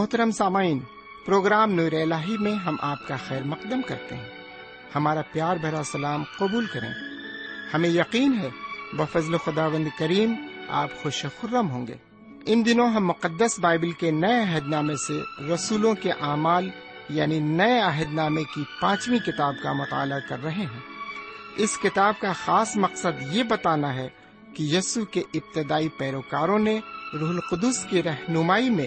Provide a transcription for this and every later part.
محترم سامعین، پروگرام نور الہی میں ہم آپ کا خیر مقدم کرتے ہیں۔ ہمارا پیار بھرا سلام قبول کریں۔ ہمیں یقین ہے، بفضل خدا بند کریم آپ خوش خرم ہوں گے۔ ان دنوں ہم مقدس بائبل کے نئے عہد نامے سے رسولوں کے اعمال یعنی نئے عہد نامے کی پانچویں کتاب کا مطالعہ کر رہے ہیں۔ اس کتاب کا خاص مقصد یہ بتانا ہے کہ یسو کے ابتدائی پیروکاروں نے روح القدس کی رہنمائی میں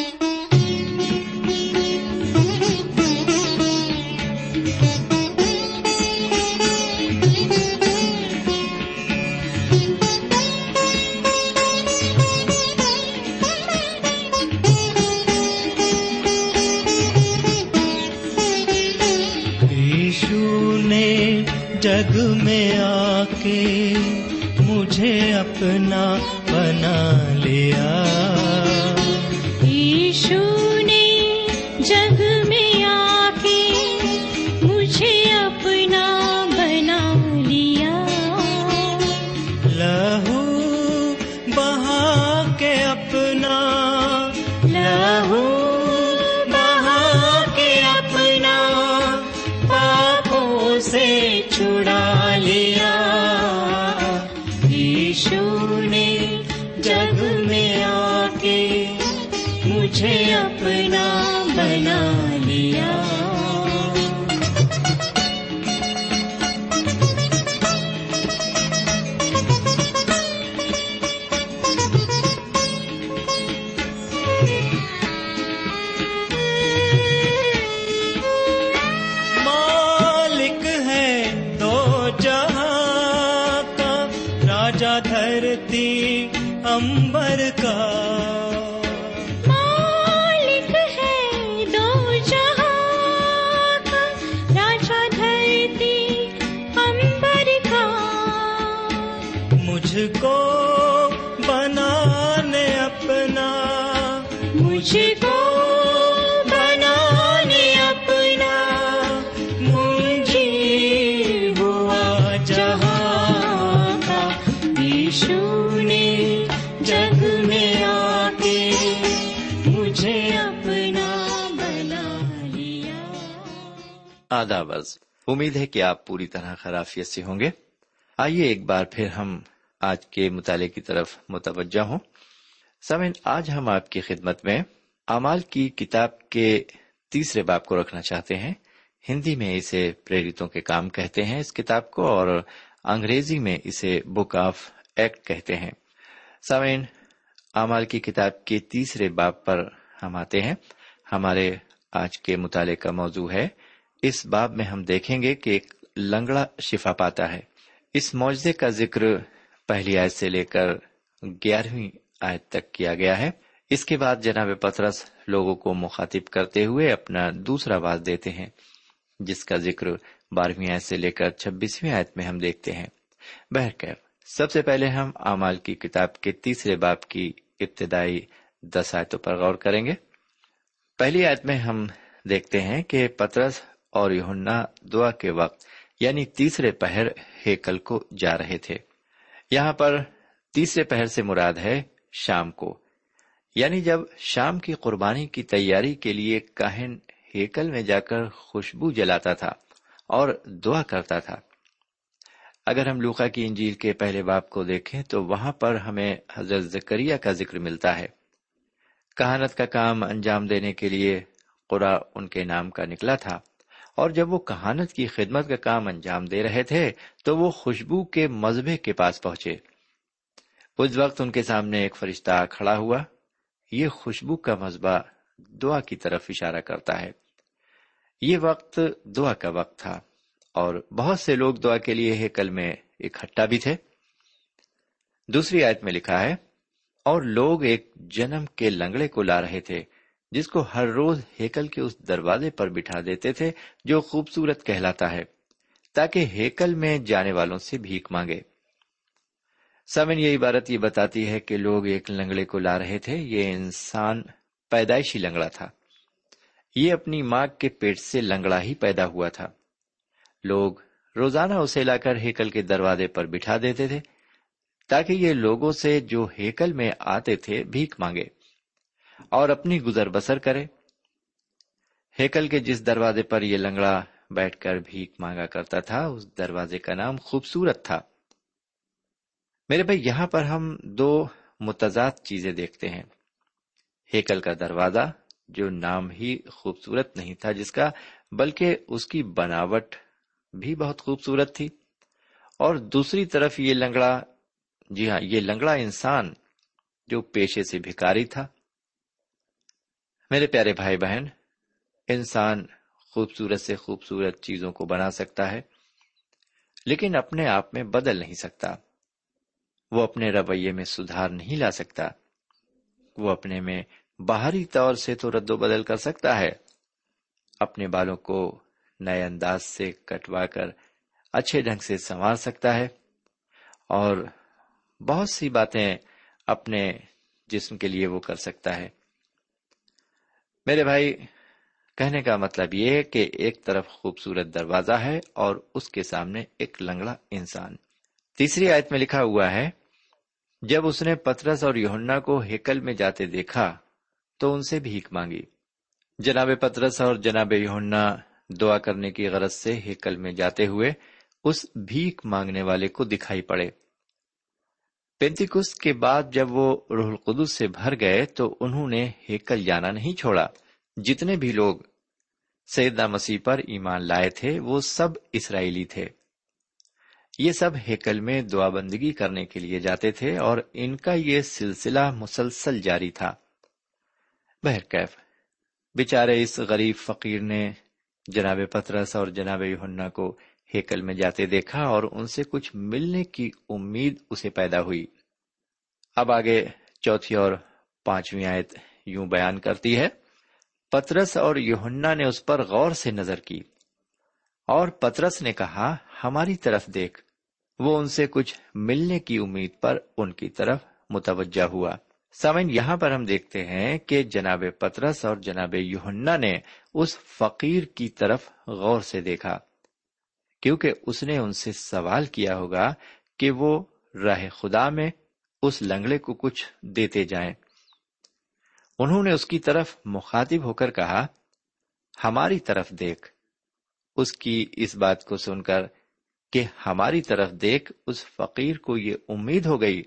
کے کو بنانے اپنا۔ مجھ کو بنانے اپنا۔ مجھے ہوا جہاں کا یشو نے جگ میں آ کے مجھے اپنا بنا لیا۔ آداب امید ہے کہ آپ پوری طرح خرافیت سے ہوں گے۔ آئیے ایک بار پھر ہم آج کے مطالعے کی طرف متوجہ ہوں۔ سمن آج ہم آپ کی خدمت میں اعمال کی کتاب کے تیسرے باپ کو رکھنا چاہتے ہیں۔ ہندی میں اسے پریرتوں کے کام کہتے ہیں اس کتاب کو اور انگریزی میں اسے بک آف ایکٹ کہتے ہیں۔ سامعین، اعمال کی کتاب کے تیسرے باب پر ہم آتے ہیں۔ ہمارے آج کے مطالعے کا موضوع ہے۔ اس باب میں ہم دیکھیں گے کہ ایک لنگڑا شفا پاتا ہے۔ اس معجزے کا ذکر پہلی آیت سے لے کر گیارہویں آیت تک کیا گیا ہے۔ اس کے بعد جناب پترس لوگوں کو مخاطب کرتے ہوئے اپنا دوسرا باز دیتے ہیں، جس کا ذکر بارہویں آیت سے لے کر چھبیسویں آیت میں ہم دیکھتے ہیں۔ بہرکیف، سب سے پہلے ہم اعمال کی کتاب کے تیسرے باپ کی ابتدائی دس آیتوں پر غور کریں گے۔ پہلی آیت میں ہم دیکھتے ہیں کہ پترس اور یونا دعا کے وقت یعنی تیسرے پہر ہیکل کو جا رہے تھے۔ یہاں پر تیسرے پہر سے مراد ہے شام کو۔ یعنی جب شام کی قربانی کی تیاری کے لیے کاہن ہیکل میں جا کر خوشبو جلاتا تھا اور دعا کرتا تھا۔ اگر ہم لوکا کی انجیل کے پہلے باپ کو دیکھیں تو وہاں پر ہمیں حضرت زکریہ کا ذکر ملتا ہے۔ کہانت کا کام انجام دینے کے لیے قرا ان کے نام کا نکلا تھا۔ اور جب وہ کہانت کی خدمت کا کام انجام دے رہے تھے تو وہ خوشبو کے مذبے کے پاس پہنچے۔ اس وقت ان کے سامنے ایک فرشتہ کھڑا ہوا۔ یہ خوشبو کا مذبح دعا کی طرف اشارہ کرتا ہے۔ یہ وقت دعا کا وقت تھا اور بہت سے لوگ دعا کے لیے ہیکل میں اکٹھا بھی تھے۔ دوسری آیت میں لکھا ہے، اور لوگ ایک جنم کے لنگڑے کو لا رہے تھے۔ جس کو ہر روز ہیکل کے اس دروازے پر بٹھا دیتے تھے جو خوبصورت کہلاتا ہے، تاکہ ہیکل میں جانے والوں سے بھیک مانگے۔ سمن یہ عبارت یہ بتاتی ہے کہ لوگ ایک لنگڑے کو لا رہے تھے، یہ انسان پیدائشی لنگڑا تھا۔ یہ اپنی ماں کے پیٹ سے لنگڑا ہی پیدا ہوا تھا۔ لوگ روزانہ اسے لا کر ہیکل کے دروازے پر بٹھا دیتے تھے، تاکہ یہ لوگوں سے جو ہیکل میں آتے تھے بھیک مانگے۔ اور اپنی گزر بسر کرے۔ ہیکل کے جس دروازے پر یہ لنگڑا بیٹھ کر بھیک مانگا کرتا تھا، اس دروازے کا نام خوبصورت تھا۔ میرے بھائی، یہاں پر ہم دو متضاد چیزیں دیکھتے ہیں۔ ہیکل کا دروازہ، جو نام ہی خوبصورت نہیں تھا جس کا، بلکہ اس کی بناوٹ بھی بہت خوبصورت تھی۔ اور دوسری طرف یہ لنگڑا جی ہاں یہ لنگڑا انسان جو پیشے سے بھکاری تھا۔ میرے پیارے بھائی بہن، انسان خوبصورت سے خوبصورت چیزوں کو بنا سکتا ہے، لیکن اپنے آپ میں بدل نہیں سکتا۔ وہ اپنے رویے میں سدھار نہیں لا سکتا۔ وہ اپنے میں باہری طور سے تو رد و بدل کر سکتا ہے۔ اپنے بالوں کو نئے انداز سے کٹوا کر اچھے ڈھنگ سے سنوار سکتا ہے۔ اور بہت سی باتیں اپنے جسم کے لیے وہ کر سکتا ہے۔ میرے بھائی، کہنے کا مطلب یہ ہے کہ ایک طرف خوبصورت دروازہ ہے اور اس کے سامنے ایک لنگڑا انسان۔ تیسری آیت میں لکھا ہوا ہے، جب اس نے پترس اور یوہنا کو ہیکل میں جاتے دیکھا، تو ان سے بھیک مانگی۔ جناب پترس اور جناب یوہنا دعا کرنے کی غرض سے ہیکل میں جاتے ہوئے اس بھیک مانگنے والے کو دکھائی پڑے۔ پینتیکس کے بعد جب وہ روح القدس سے بھر گئے تو انہوں نے ہیکل جانا نہیں چھوڑا۔ جتنے بھی لوگ سیدہ مسیح پر ایمان لائے تھے، وہ سب اسرائیلی تھے۔ یہ سب ہیکل میں دعا بندگی کرنے کے لیے جاتے تھے اور ان کا یہ سلسلہ مسلسل جاری تھا۔ بہرکیف بےچارے اس غریب فقیر نے جناب پترس اور جناب یونا کو ہیکل میں جاتے دیکھا اور ان سے کچھ ملنے کی امید اسے پیدا ہوئی۔ اب آگے چوتھی اور پانچویں آیت یوں بیان کرتی ہے، پترس اور یوہنا نے اس پر غور سے نظر کی اور پترس نے کہا، ہماری طرف دیکھ۔ وہ ان سے کچھ ملنے کی امید پر ان کی طرف متوجہ ہوا۔ سمن یہاں پر ہم دیکھتے ہیں کہ جناب پترس اور جناب یوہنا نے اس فقیر کی طرف غور سے دیکھا۔ کیونکہ اس نے ان سے سوال کیا ہوگا کہ وہ راہ خدا میں اس لنگڑے کو کچھ دیتے جائیں۔ انہوں نے اس کی طرف مخاطب ہو کر کہا، ہماری طرف دیکھ۔ اس کی اس بات کو سن کر کہ ہماری طرف دیکھ، اس فقیر کو یہ امید ہو گئی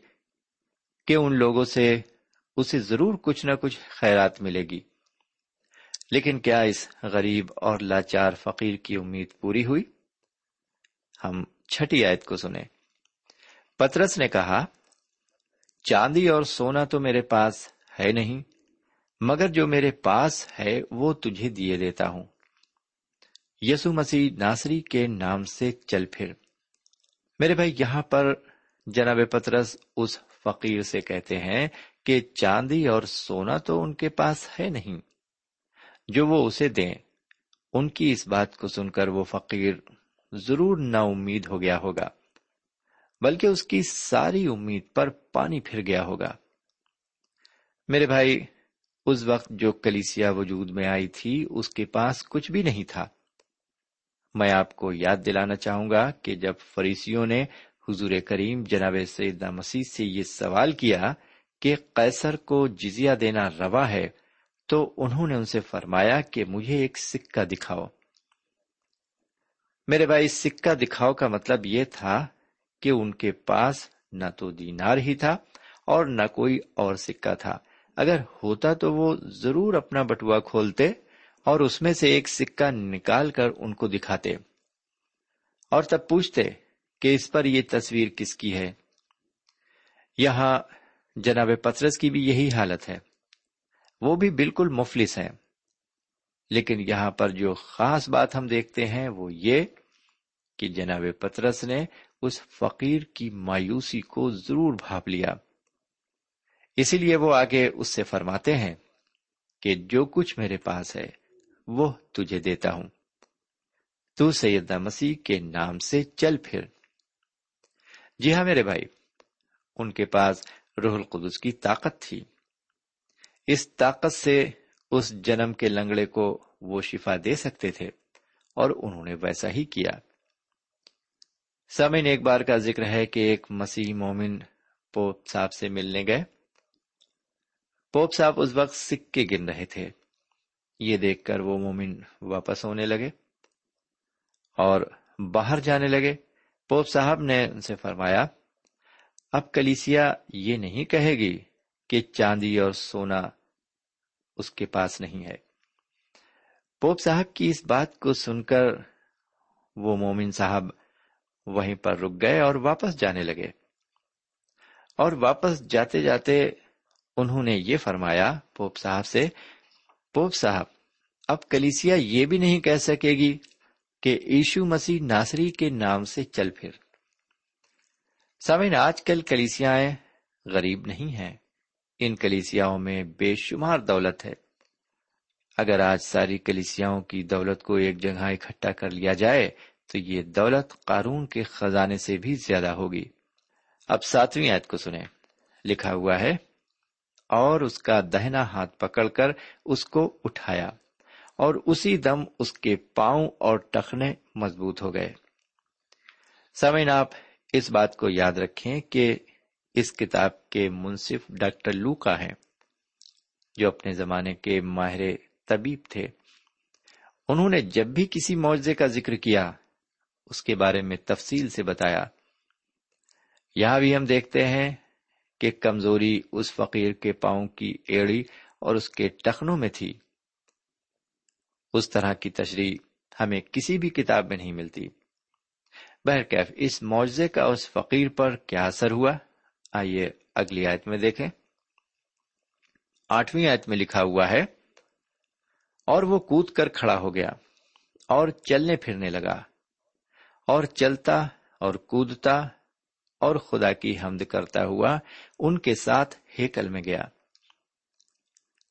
کہ ان لوگوں سے اسے ضرور کچھ نہ کچھ خیرات ملے گی۔ لیکن کیا اس غریب اور لاچار فقیر کی امید پوری ہوئی؟ ہم چھٹی آیت کو سنیں۔ پترس نے کہا، چاندی اور سونا تو میرے پاس ہے نہیں، مگر جو میرے پاس ہے وہ تجھے دیے دیتا ہوں۔ یسو مسیح ناصری کے نام سے چل پھر۔ میرے بھائی، یہاں پر جناب پترس اس فقیر سے کہتے ہیں کہ چاندی اور سونا تو ان کے پاس ہے نہیں، جو وہ اسے دیں۔ ان کی اس بات کو سن کر وہ فقیر ضرور نا امید ہو گیا ہوگا، بلکہ اس کی ساری امید پر پانی پھر گیا ہوگا۔ میرے بھائی، اس وقت جو کلیسیا وجود میں آئی تھی، اس کے پاس کچھ بھی نہیں تھا۔ میں آپ کو یاد دلانا چاہوں گا کہ جب فریسیوں نے حضور کریم جناب سیدہ مسیح سے یہ سوال کیا کہ قیصر کو جزیہ دینا روا ہے، تو انہوں نے ان سے فرمایا کہ مجھے ایک سکہ دکھاؤ۔ میرے بھائی، سکہ دکھاؤ کا مطلب یہ تھا کہ ان کے پاس نہ تو دینار ہی تھا اور نہ کوئی اور سکہ تھا۔ اگر ہوتا تو وہ ضرور اپنا بٹوا کھولتے اور اس میں سے ایک سکہ نکال کر ان کو دکھاتے۔ اور تب پوچھتے کہ اس پر یہ تصویر کس کی ہے؟ یہاں جناب پترس کی بھی یہی حالت ہے۔ وہ بھی بالکل مفلس ہیں۔ لیکن یہاں پر جو خاص بات ہم دیکھتے ہیں وہ یہ کہ جناب پترس نے اس فقیر کی مایوسی کو ضرور بھاپ لیا۔ اسی لیے وہ آگے اس سے فرماتے ہیں کہ جو کچھ میرے پاس ہے وہ تجھے دیتا ہوں۔ تو سیدہ مسیح کے نام سے چل پھر۔ جی ہاں میرے بھائی، ان کے پاس روح القدس کی طاقت تھی۔ اس طاقت سے اس جنم کے لنگڑے کو وہ شفا دے سکتے تھے اور انہوں نے ویسا ہی کیا۔ سمین ایک بار کا ذکر ہے کہ ایک مسیح مومن پوپ صاحب سے ملنے گئے۔ پوپ صاحب اس وقت سکے گن رہے تھے۔ یہ دیکھ کر وہ مومن واپس ہونے لگے اور باہر جانے لگے۔ پوپ صاحب نے ان سے فرمایا، اب کلیسیا یہ نہیں کہے گی کہ چاندی اور سونا اس کے پاس نہیں ہے۔ پوپ صاحب کی اس بات کو سن کر وہ مومن صاحب وہیں پر رک گئے اور واپس جانے لگے۔ اور واپس جاتے جاتے انہوں نے یہ فرمایا پوپ صاحب سے، پوپ صاحب، اب کلیسیا یہ بھی نہیں کہہ سکے گی کہ عیشو مسیح ناصری کے نام سے چل پھر۔ سمین آج کل کلیسیاں غریب نہیں ہیں۔ ان کلیسیاں میں بے شمار دولت ہے۔ اگر آج ساری کلیسیاں کی دولت کو ایک جگہ اکٹھا کر لیا جائے، تو یہ دولت قارون کے خزانے سے بھی زیادہ ہوگی۔ اب ساتویں آیت کو سنیں۔ لکھا ہوا ہے، اور اس کا دہنا ہاتھ پکڑ کر اس کو اٹھایا، اور اسی دم اس کے پاؤں اور ٹخنے مضبوط ہو گئے۔ سمین آپ اس بات کو یاد رکھیں کہ اس کتاب کے منصف ڈاکٹر لو کا ہے جو اپنے زمانے کے ماہر طبیب تھے۔ انہوں نے جب بھی کسی معاوضے کا ذکر کیا، اس کے بارے میں تفصیل سے بتایا۔ یہاں بھی ہم دیکھتے ہیں کہ کمزوری اس فقیر کے پاؤں کی ایڑی اور اس کے ٹخنوں میں تھی۔ اس طرح کی تشریح ہمیں کسی بھی کتاب میں نہیں ملتی۔ بہرکیف، اس معاوضے کا اس فقیر پر کیا اثر ہوا؟ آئیے اگلی آیت میں دیکھیں۔ آٹھویں آیت میں لکھا ہوا ہے، اور وہ کود کر کھڑا ہو گیا اور چلنے پھرنے لگا، اور چلتا اور کودتا اور خدا کی حمد کرتا ہوا ان کے ساتھ ہیکل میں گیا۔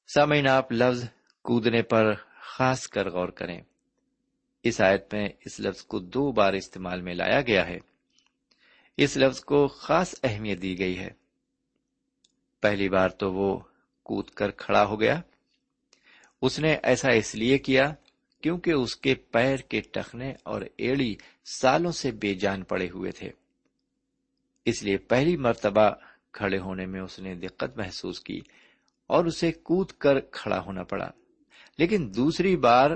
سمعین آپ لفظ کودنے پر خاص کر غور کریں۔ اس آیت میں اس لفظ کو دو بار استعمال میں لایا گیا ہے۔ اس لفظ کو خاص اہمیت دی گئی ہے۔ پہلی بار تو وہ کود کر کھڑا ہو گیا۔ اس نے ایسا اس لیے کیا کیونکہ اس کے پیر کے ٹخنے اور ایڑی سالوں سے بے جان پڑے ہوئے تھے۔ اس لیے پہلی مرتبہ کھڑے ہونے میں اس نے دقت محسوس کی اور اسے کود کر کھڑا ہونا پڑا۔ لیکن دوسری بار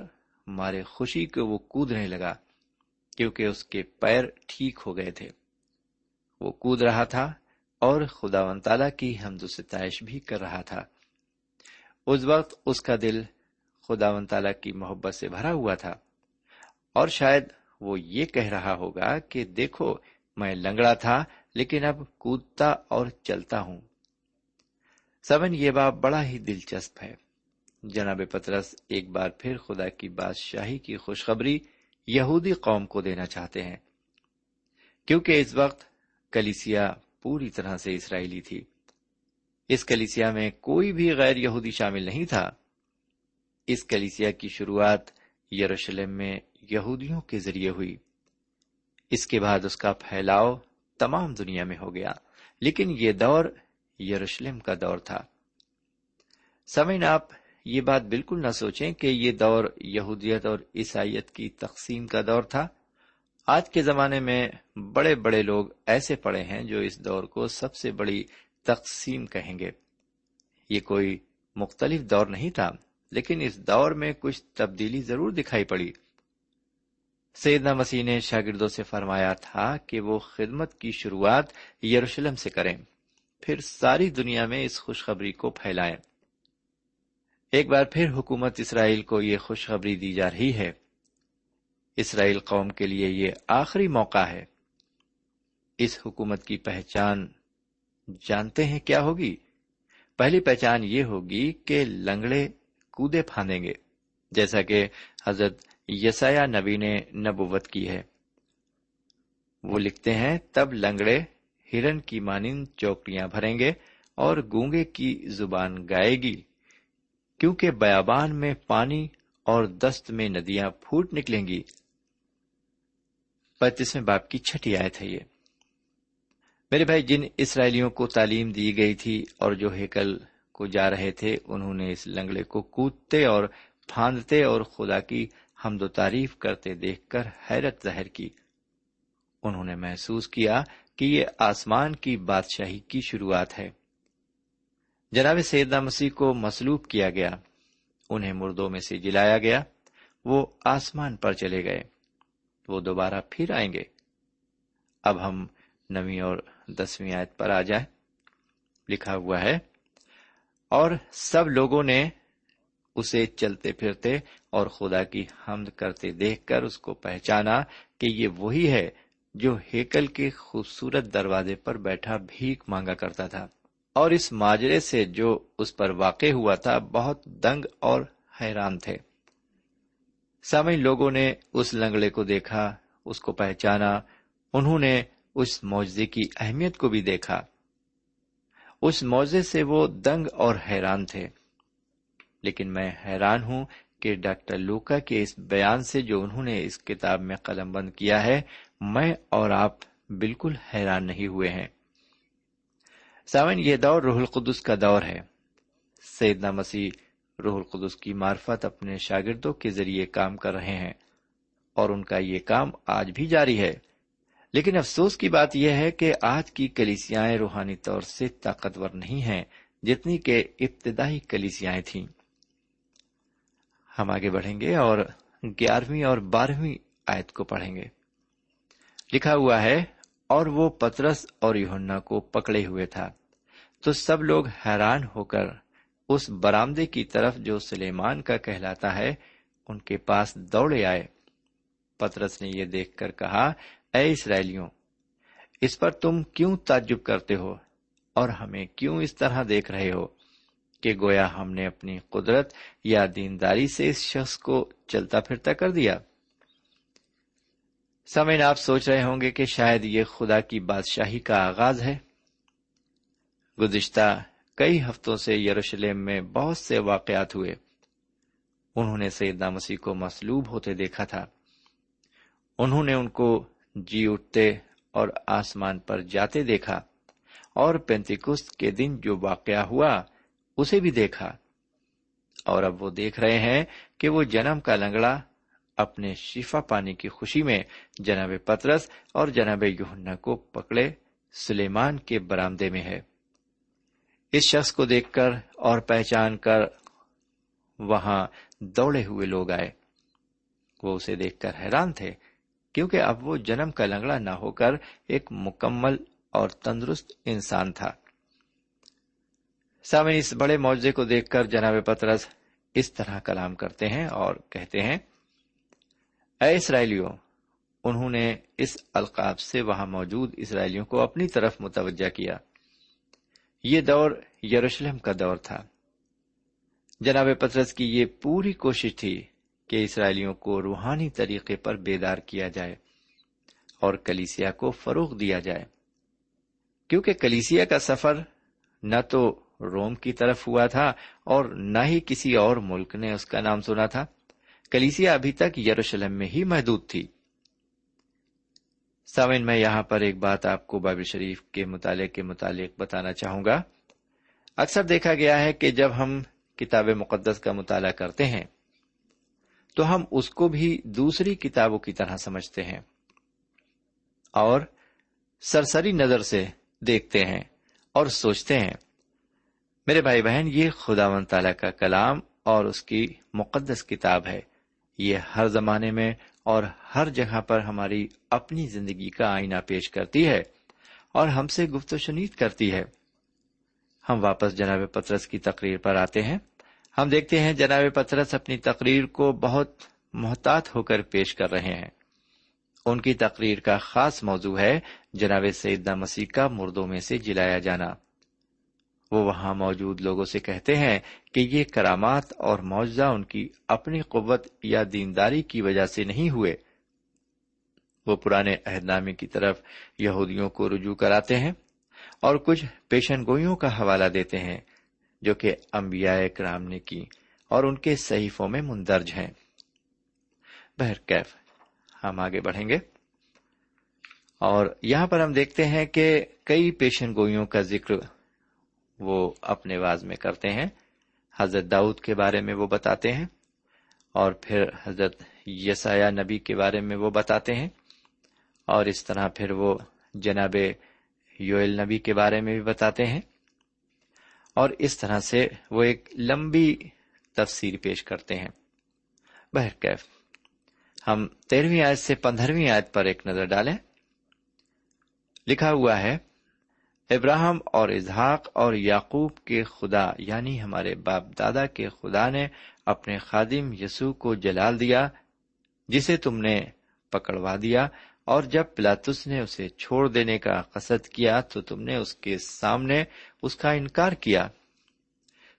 مارے خوشی کو وہ کودنے لگا کیونکہ اس کے پیر ٹھیک ہو گئے تھے۔ وہ کود رہا تھا اور خدا و تعالی کی حمد و ستائش بھی کر رہا تھا۔ اس وقت اس کا دل خدا و تعالی کی محبت سے بھرا ہوا تھا۔ اور شاید وہ یہ کہہ رہا ہوگا کہ دیکھو، میں لنگڑا تھا، لیکن اب کودتا اور چلتا ہوں۔ سبن یہ بات بڑا ہی دلچسپ ہے۔ جناب پترس ایک بار پھر خدا کی بادشاہی کی خوشخبری یہودی قوم کو دینا چاہتے ہیں۔ کیونکہ اس وقت کلیسیا پوری طرح سے اسرائیلی تھی۔ اس کلیسیا میں کوئی بھی غیر یہودی شامل نہیں تھا۔ اس کلیسیا کی شروعات یروشلم میں یہودیوں کے ذریعے ہوئی۔ اس کے بعد اس کا پھیلاؤ تمام دنیا میں ہو گیا، لیکن یہ دور یروشلم کا دور تھا۔ سمین آپ، یہ بات بالکل نہ سوچیں کہ یہ دور یہودیت اور عیسائیت کی تقسیم کا دور تھا۔ آج کے زمانے میں بڑے بڑے لوگ ایسے پڑے ہیں جو اس دور کو سب سے بڑی تقسیم کہیں گے۔ یہ کوئی مختلف دور نہیں تھا، لیکن اس دور میں کچھ تبدیلی ضرور دکھائی پڑی۔ سیدنا مسیح نے شاگردوں سے فرمایا تھا کہ وہ خدمت کی شروعات یروشلم سے کریں، پھر ساری دنیا میں اس خوشخبری کو پھیلائیں۔ ایک بار پھر حکومت اسرائیل کو یہ خوشخبری دی جا رہی ہے۔ اسرائیل قوم کے لیے یہ آخری موقع ہے۔ اس حکومت کی پہچان جانتے ہیں کیا ہوگی؟ پہلی پہچان یہ ہوگی کہ لنگڑے کودے پھاندیں گے، جیسا کہ حضرت یسیا نبی نے نبوت کی ہے۔ وہ لکھتے ہیں، تب لنگڑے ہرن کی مانند چوکڑیاں بھریں گے اور گونگے کی زبان گائے گی، کیونکہ بیابان میں پانی اور دست میں ندیاں پھوٹ نکلیں گی۔ پینتیسویں باپ کی چھٹی آئے تھے یہ۔ میرے بھائی، جن اسرائیلیوں کو تعلیم دی گئی تھی اور جو ہیکل کو جا رہے تھے، انہوں نے اس لنگڑے کو کودتے اور پھاندتے اور خدا کی حمد و تعریف کرتے دیکھ کر حیرت ظاہر کی۔ انہوں نے محسوس کیا کہ یہ آسمان کی بادشاہی کی شروعات ہے۔ جناب سیدہ مسیح کو مسلوب کیا گیا۔ انہیں مردوں میں سے جلایا گیا۔ وہ آسمان پر چلے گئے۔ وہ دوبارہ پھر آئیں گے۔ اب ہم نویں اور دسویں آیت پر آ جائیں۔ لکھا ہوا ہے، اور سب لوگوں نے اسے چلتے پھرتے اور خدا کی حمد کرتے دیکھ کر اس کو پہچانا کہ یہ وہی ہے جو ہیکل کے خوبصورت دروازے پر بیٹھا بھیک مانگا کرتا تھا۔ اور اس ماجرے سے جو اس پر واقع ہوا تھا، بہت دنگ اور حیران تھے۔ سامعین، لوگوں نے اس لنگڑے کو دیکھا، اس کو پہچانا، انہوں نے اس معجزے کی اہمیت کو بھی دیکھا۔ اس معجزے سے وہ دنگ اور حیران تھے۔ لیکن میں حیران ہوں کہ ڈاکٹر لوکا کے اس بیان سے جو انہوں نے اس کتاب میں قلم بند کیا ہے، میں اور آپ بالکل حیران نہیں ہوئے ہیں۔ ساون یہ دور روح القدس کا دور ہے۔ سیدنا مسیح روح القدس کی معرفت اپنے شاگردوں کے ذریعے کام کر رہے ہیں اور ان کا یہ کام آج بھی جاری ہے۔ لیکن افسوس کی بات یہ ہے کہ آج کی کلیسیاں روحانی طور سے طاقتور نہیں ہیں جتنی کہ ابتدائی کلیسیاں تھیں۔ ہم آگے بڑھیں گے اور گیارہویں اور بارہویں آیت کو پڑھیں گے۔ لکھا ہوا ہے، اور وہ پترس اور یوہنا کو پکڑے ہوئے تھا۔ تو سب لوگ حیران ہو کر اس برامدے کی طرف جو سلیمان کا کہلاتا ہے، ان کے پاس دوڑے آئے۔ پترس نے یہ دیکھ کر کہا، اے اسرائیلیوں، اس پر تم کیوں تعجب کرتے ہو؟ اور ہمیں کیوں اس طرح دیکھ رہے ہو؟ کہ گویا ہم نے اپنی قدرت یا دینداری سے اس شخص کو چلتا پھرتا کر دیا۔ سمین آپ سوچ رہے ہوں گے کہ شاید یہ خدا کی بادشاہی کا آغاز ہے۔ گزشتہ کئی ہفتوں سے یروشلم میں بہت سے واقعات ہوئے۔ انہوں نے سیدنا مسیح کو مسلوب ہوتے دیکھا تھا۔ انہوں نے ان کو جی اٹھتے اور آسمان پر جاتے دیکھا اور پینتیکست کے دن جو واقعہ ہوا، اسے بھی دیکھا۔ اور اب وہ دیکھ رہے ہیں کہ وہ جنم کا لنگڑا اپنے شفا پانے کی خوشی میں جناب پترس اور جناب یوہنا کو پکڑے سلیمان کے برامدے میں ہے۔ اس شخص کو دیکھ کر اور پہچان کر وہاں دوڑے ہوئے لوگ آئے۔ وہ اسے دیکھ کر حیران تھے، کیونکہ اب وہ جنم کا لنگڑا نہ ہو کر ایک مکمل اور تندرست انسان تھا۔ سامن اس بڑے معاوضے کو دیکھ کر جناب پترس اس طرح کلام کرتے ہیں اور کہتے ہیں، اے اسرائیلیوں، انہوں نے اس القاب سے وہاں موجود اسرائیلیوں کو اپنی طرف متوجہ کیا۔ یہ دور یروشلم کا دور تھا۔ جناب پترس کی یہ پوری کوشش تھی کہ اسرائیلیوں کو روحانی طریقے پر بیدار کیا جائے اور کلیسیا کو فروغ دیا جائے۔ کیونکہ کلیسیا کا سفر نہ تو روم کی طرف ہوا تھا اور نہ ہی کسی اور ملک نے اس کا نام سنا تھا۔ کلیسیا ابھی تک یروشلم میں ہی محدود تھی۔ سامن میں یہاں پر ایک بات آپ کو بابل شریف کے مطالعے کے متعلق بتانا چاہوں گا۔ اکثر دیکھا گیا ہے کہ جب ہم کتاب مقدس کا مطالعہ کرتے ہیں، تو ہم اس کو بھی دوسری کتابوں کی طرح سمجھتے ہیں اور سرسری نظر سے دیکھتے ہیں اور سوچتے ہیں۔ میرے بھائی بہن، یہ خدا و تعالی کا کلام اور اس کی مقدس کتاب ہے۔ یہ ہر زمانے میں اور ہر جگہ پر ہماری اپنی زندگی کا آئینہ پیش کرتی ہے اور ہم سے گفت و شنید کرتی ہے۔ ہم واپس جناب پترس کی تقریر پر آتے ہیں۔ ہم دیکھتے ہیں جناب پترس اپنی تقریر کو بہت محتاط ہو کر پیش کر رہے ہیں۔ ان کی تقریر کا خاص موضوع ہے جناب سیدنا مسیح کا مردوں میں سے جلایا جانا۔ وہ وہاں موجود لوگوں سے کہتے ہیں کہ یہ کرامات اور معاوضہ ان کی اپنی قوت یا دینداری کی وجہ سے نہیں ہوئے۔ وہ پرانے عہد نامے کی طرف یہودیوں کو رجوع کراتے ہیں اور کچھ پیشن گوئیوں کا حوالہ دیتے ہیں جو کہ انبیاء کرام نے کی اور ان کے صحیفوں میں مندرج ہیں۔ بہرکیف ہم آگے بڑھیں گے۔ اور یہاں پر ہم دیکھتے ہیں کہ کئی پیشن گوئیوں کا ذکر وہ اپنے واز میں کرتے ہیں۔ حضرت داؤد کے بارے میں وہ بتاتے ہیں اور پھر حضرت یسایہ نبی کے بارے میں وہ بتاتے ہیں۔ اور اس طرح پھر وہ جناب یوئل نبی کے بارے میں بھی بتاتے ہیں۔ اور اس طرح سے وہ ایک لمبی تفسیر پیش کرتے ہیں۔ بہرکیف ہم تیرہویں آیت سے پندرہویں آیت پر ایک نظر ڈالیں۔ لکھا ہوا ہے ابراہم اور اظہاق اور یعقوب کے خدا یعنی ہمارے باپ دادا کے خدا نے اپنے خادم یسوع کو جلال دیا، جسے تم نے پکڑوا دیا، اور جب پلاتس نے اسے چھوڑ دینے کا قصد کیا تو تم نے اس کے سامنے اس کا انکار کیا۔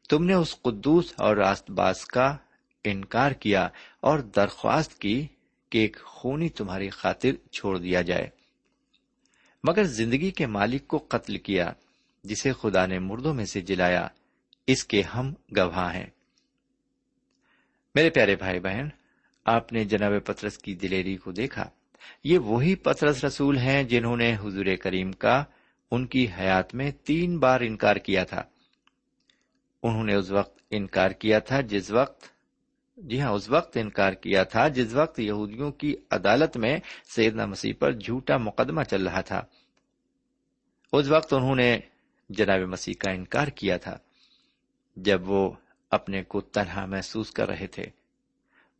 تم نے اس قدوس اور راست باز کا انکار کیا اور درخواست کی کہ ایک خونی تمہاری خاطر چھوڑ دیا جائے۔ مگر زندگی کے مالک کو قتل کیا، جسے خدا نے مردوں میں سے جلایا، اس کے ہم گواہ ہیں۔ میرے پیارے بھائی بہن، آپ نے جناب پترس کی دلیری کو دیکھا۔ یہ وہی پترس رسول ہیں جنہوں نے حضور کریم کا، ان کی حیات میں تین بار انکار کیا تھا۔ انہوں نے اس وقت انکار کیا تھا جس وقت جی ہاں اس وقت انکار کیا تھا جس وقت یہودیوں کی عدالت میں سیدنا مسیح پر جھوٹا مقدمہ چل رہا تھا۔ اس وقت انہوں نے جناب مسیح کا انکار کیا تھا۔ جب وہ اپنے کو تنہا محسوس کر رہے تھے۔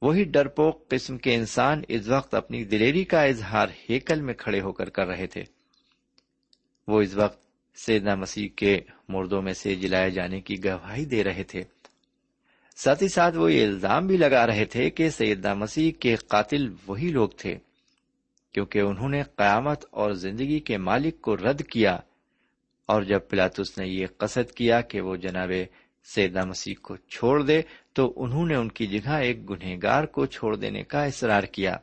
وہی ڈرپوک قسم کے انسان اس وقت اپنی دلیری کا اظہار ہیکل میں کھڑے ہو کر کر رہے تھے۔ وہ اس وقت سیدنا مسیح کے مردوں میں سے جلائے جانے کی گواہی دے رہے تھے۔ ساتھ ہی ساتھ وہ یہ الزام بھی لگا رہے تھے کہ سیدنا مسیح کے قاتل وہی لوگ تھے، کیونکہ انہوں نے قیامت اور زندگی کے مالک کو رد کیا۔ اور جب پلاتس نے یہ قصد کیا کہ وہ جناب سیدنا مسیح کو چھوڑ دے، تو انہوں نے ان کی جگہ ایک گنہگار کو چھوڑ دینے کا اصرار کیا۔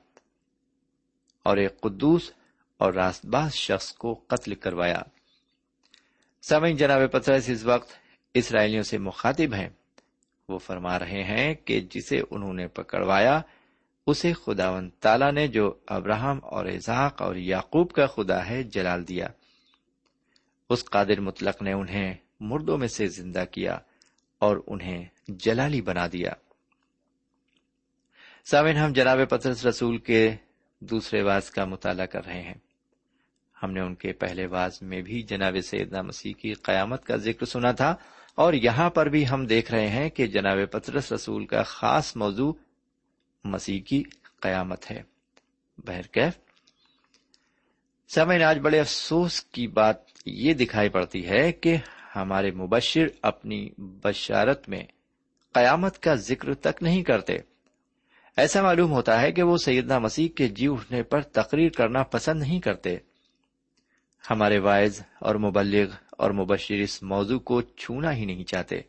اور ایک قدوس اور راست باز شخص کو قتل کروایا۔ سمجھ جناب پترس، اس وقت اسرائیلیوں سے مخاطب ہیں۔ وہ فرما رہے ہیں کہ جسے انہوں نے پکڑوایا، اسے خدا و تعالی نے جو ابراہم اور اظہاق اور یعقوب کا خدا ہے، جلال دیا۔ اس قادر مطلق نے انہیں مردوں میں سے زندہ کیا اور انہیں جلالی بنا دیا۔ سامن ہم جناب پترس رسول کے دوسرے واز کا مطالعہ کر رہے ہیں۔ ہم نے ان کے پہلے واز میں بھی جناب سیدنا مسیح کی قیامت کا ذکر سنا تھا۔ اور یہاں پر بھی ہم دیکھ رہے ہیں کہ جناب پترس رسول کا خاص موضوع مسیح کی قیامت ہے۔ بہرکیف سمے آج بڑے افسوس کی بات یہ دکھائی پڑتی ہے کہ ہمارے مبشر اپنی بشارت میں قیامت کا ذکر تک نہیں کرتے۔ ایسا معلوم ہوتا ہے کہ وہ سیدنا مسیح کے جی اٹھنے پر تقریر کرنا پسند نہیں کرتے۔ ہمارے وائز اور مبلغ اور مبشر اس موضوع کو چھونا ہی نہیں چاہتے،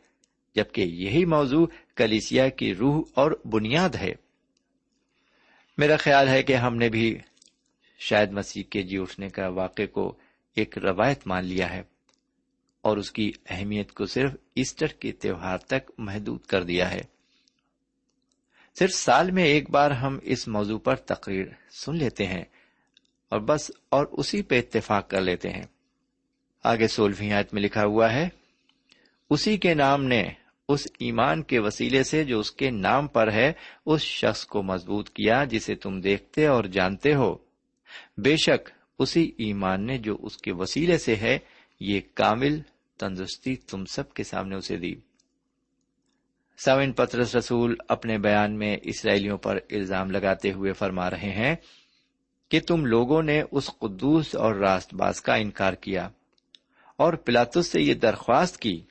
جبکہ یہی موضوع کلیسیا کی روح اور بنیاد ہے۔ میرا خیال ہے کہ ہم نے بھی شاید مسیح کے جی اٹھنے کا واقع کو ایک روایت مان لیا ہے، اور اس کی اہمیت کو صرف ایسٹر کے تہوار تک محدود کر دیا ہے۔ صرف سال میں ایک بار ہم اس موضوع پر تقریر سن لیتے ہیں، اور بس اور اسی پہ اتفاق کر لیتے ہیں۔ آگے سولہویں آیت میں لکھا ہوا ہے، اسی کے نام نے اس ایمان کے وسیلے سے جو اس کے نام پر ہے، اس شخص کو مضبوط کیا جسے تم دیکھتے اور جانتے ہو۔ بے شک اسی ایمان نے جو اس کے وسیلے سے ہے، یہ کامل تندرستی تم سب کے سامنے اسے دی۔ ساون پترس رسول اپنے بیان میں اسرائیلیوں پر الزام لگاتے ہوئے فرما رہے ہیں کہ تم لوگوں نے اس قدوس اور راست باز کا انکار کیا۔ اور پلاتس سے یہ درخواست کی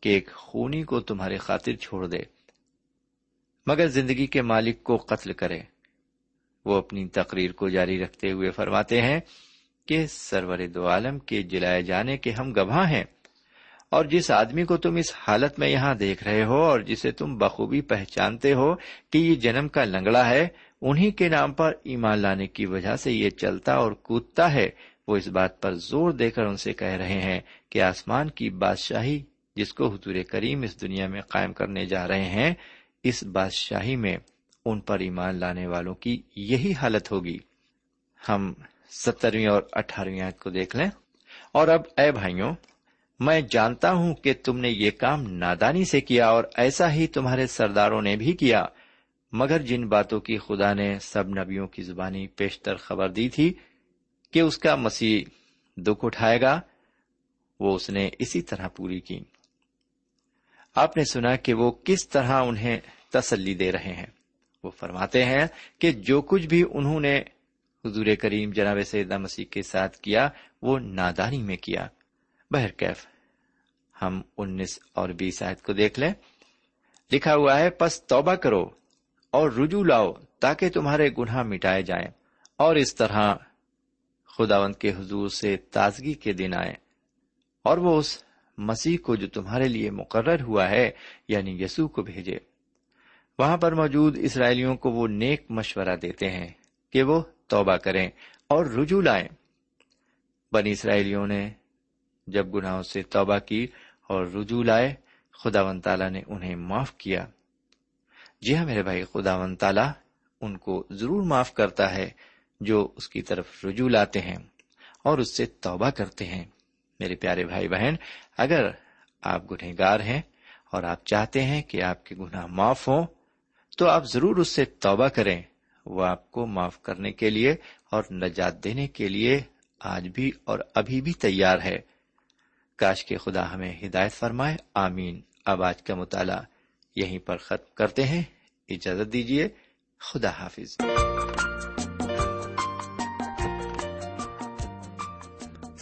کہ ایک خونی کو تمہارے خاطر چھوڑ دے۔ مگر زندگی کے مالک کو قتل کرے۔ وہ اپنی تقریر کو جاری رکھتے ہوئے فرماتے ہیں کہ سرور دو عالم کے جلائے جانے کے ہم گواہ ہیں۔ اور جس آدمی کو تم اس حالت میں یہاں دیکھ رہے ہو اور جسے تم بخوبی پہچانتے ہو کہ یہ جنم کا لنگڑا ہے، انہی کے نام پر ایمان لانے کی وجہ سے یہ چلتا اور کودتا ہے۔ وہ اس بات پر زور دے کر ان سے کہہ رہے ہیں کہ آسمان کی بادشاہی جس کو حضور کریم اس دنیا میں قائم کرنے جا رہے ہیں، اس بادشاہی میں ان پر ایمان لانے والوں کی یہی حالت ہوگی۔ ہم سترویں اور اٹھارہویں کو دیکھ لیں۔ اور اب اے بھائیوں، میں جانتا ہوں کہ تم نے یہ کام نادانی سے کیا اور ایسا ہی تمہارے سرداروں نے بھی کیا۔ مگر جن باتوں کی خدا نے سب نبیوں کی زبانی پیشتر خبر دی تھی کہ اس کا مسیح دکھ اٹھائے گا، وہ اس نے اسی طرح پوری کی۔ آپ نے سنا کہ وہ کس طرح انہیں تسلی دے رہے ہیں۔ وہ فرماتے ہیں کہ جو کچھ بھی انہوں نے حضور کریم جناب سیدہ مسیح کے ساتھ کیا، وہ نادانی میں کیا۔ بہرکیف ہم انیس اور بیس آیت کو دیکھ لیں۔ لکھا ہوا ہے، پس توبہ کرو اور رجوع لاؤ تاکہ تمہارے گناہ مٹائے جائیں۔ اور اس طرح خداوند کے حضور سے تازگی کے دن آئے اور وہ اس مسیح کو جو تمہارے لیے مقرر ہوا ہے یعنی یسوع کو بھیجے۔ وہاں پر موجود اسرائیلیوں کو وہ نیک مشورہ دیتے ہیں کہ وہ توبہ کریں اور رجوع لائیں۔ بنی اسرائیلیوں نے جب گناہوں سے توبہ کی اور رجوع لائے خدا و تعالیٰ نے انہیں معاف کیا۔ جی ہاں میرے بھائی خدا و تعالیٰ ان کو ضرور معاف کرتا ہے۔ جو اس کی طرف رجوع لاتے ہیں اور اس سے توبہ کرتے ہیں۔ میرے پیارے بھائی بہن، اگر آپ گنہ گار ہیں اور آپ چاہتے ہیں کہ آپ کے گناہ معاف ہوں، تو آپ ضرور اس سے توبہ کریں۔ وہ آپ کو معاف کرنے کے لیے اور نجات دینے کے لیے آج بھی اور ابھی بھی تیار ہے۔ کاش کے خدا ہمیں ہدایت فرمائے۔ آمین۔ اب آج کا مطالعہ یہیں پر ختم کرتے ہیں۔ اجازت دیجیے خدا حافظ۔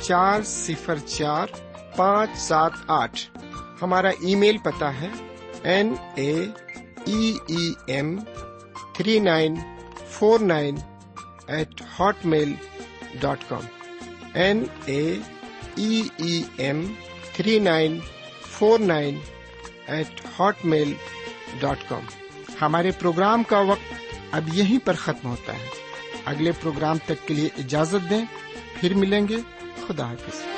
چار صفر چار پانچ سات آٹھ۔ ہمارا ای میل پتا ہے N A M three nine four nine eight Hotmail dot com. N A M three nine four nine eight Hotmail dot com. ہمارے پروگرام کا وقت اب یہیں پر ختم ہوتا ہے۔ اگلے پروگرام تک کے لیے اجازت دیں۔ پھر ملیں گے۔ خدا حافظ۔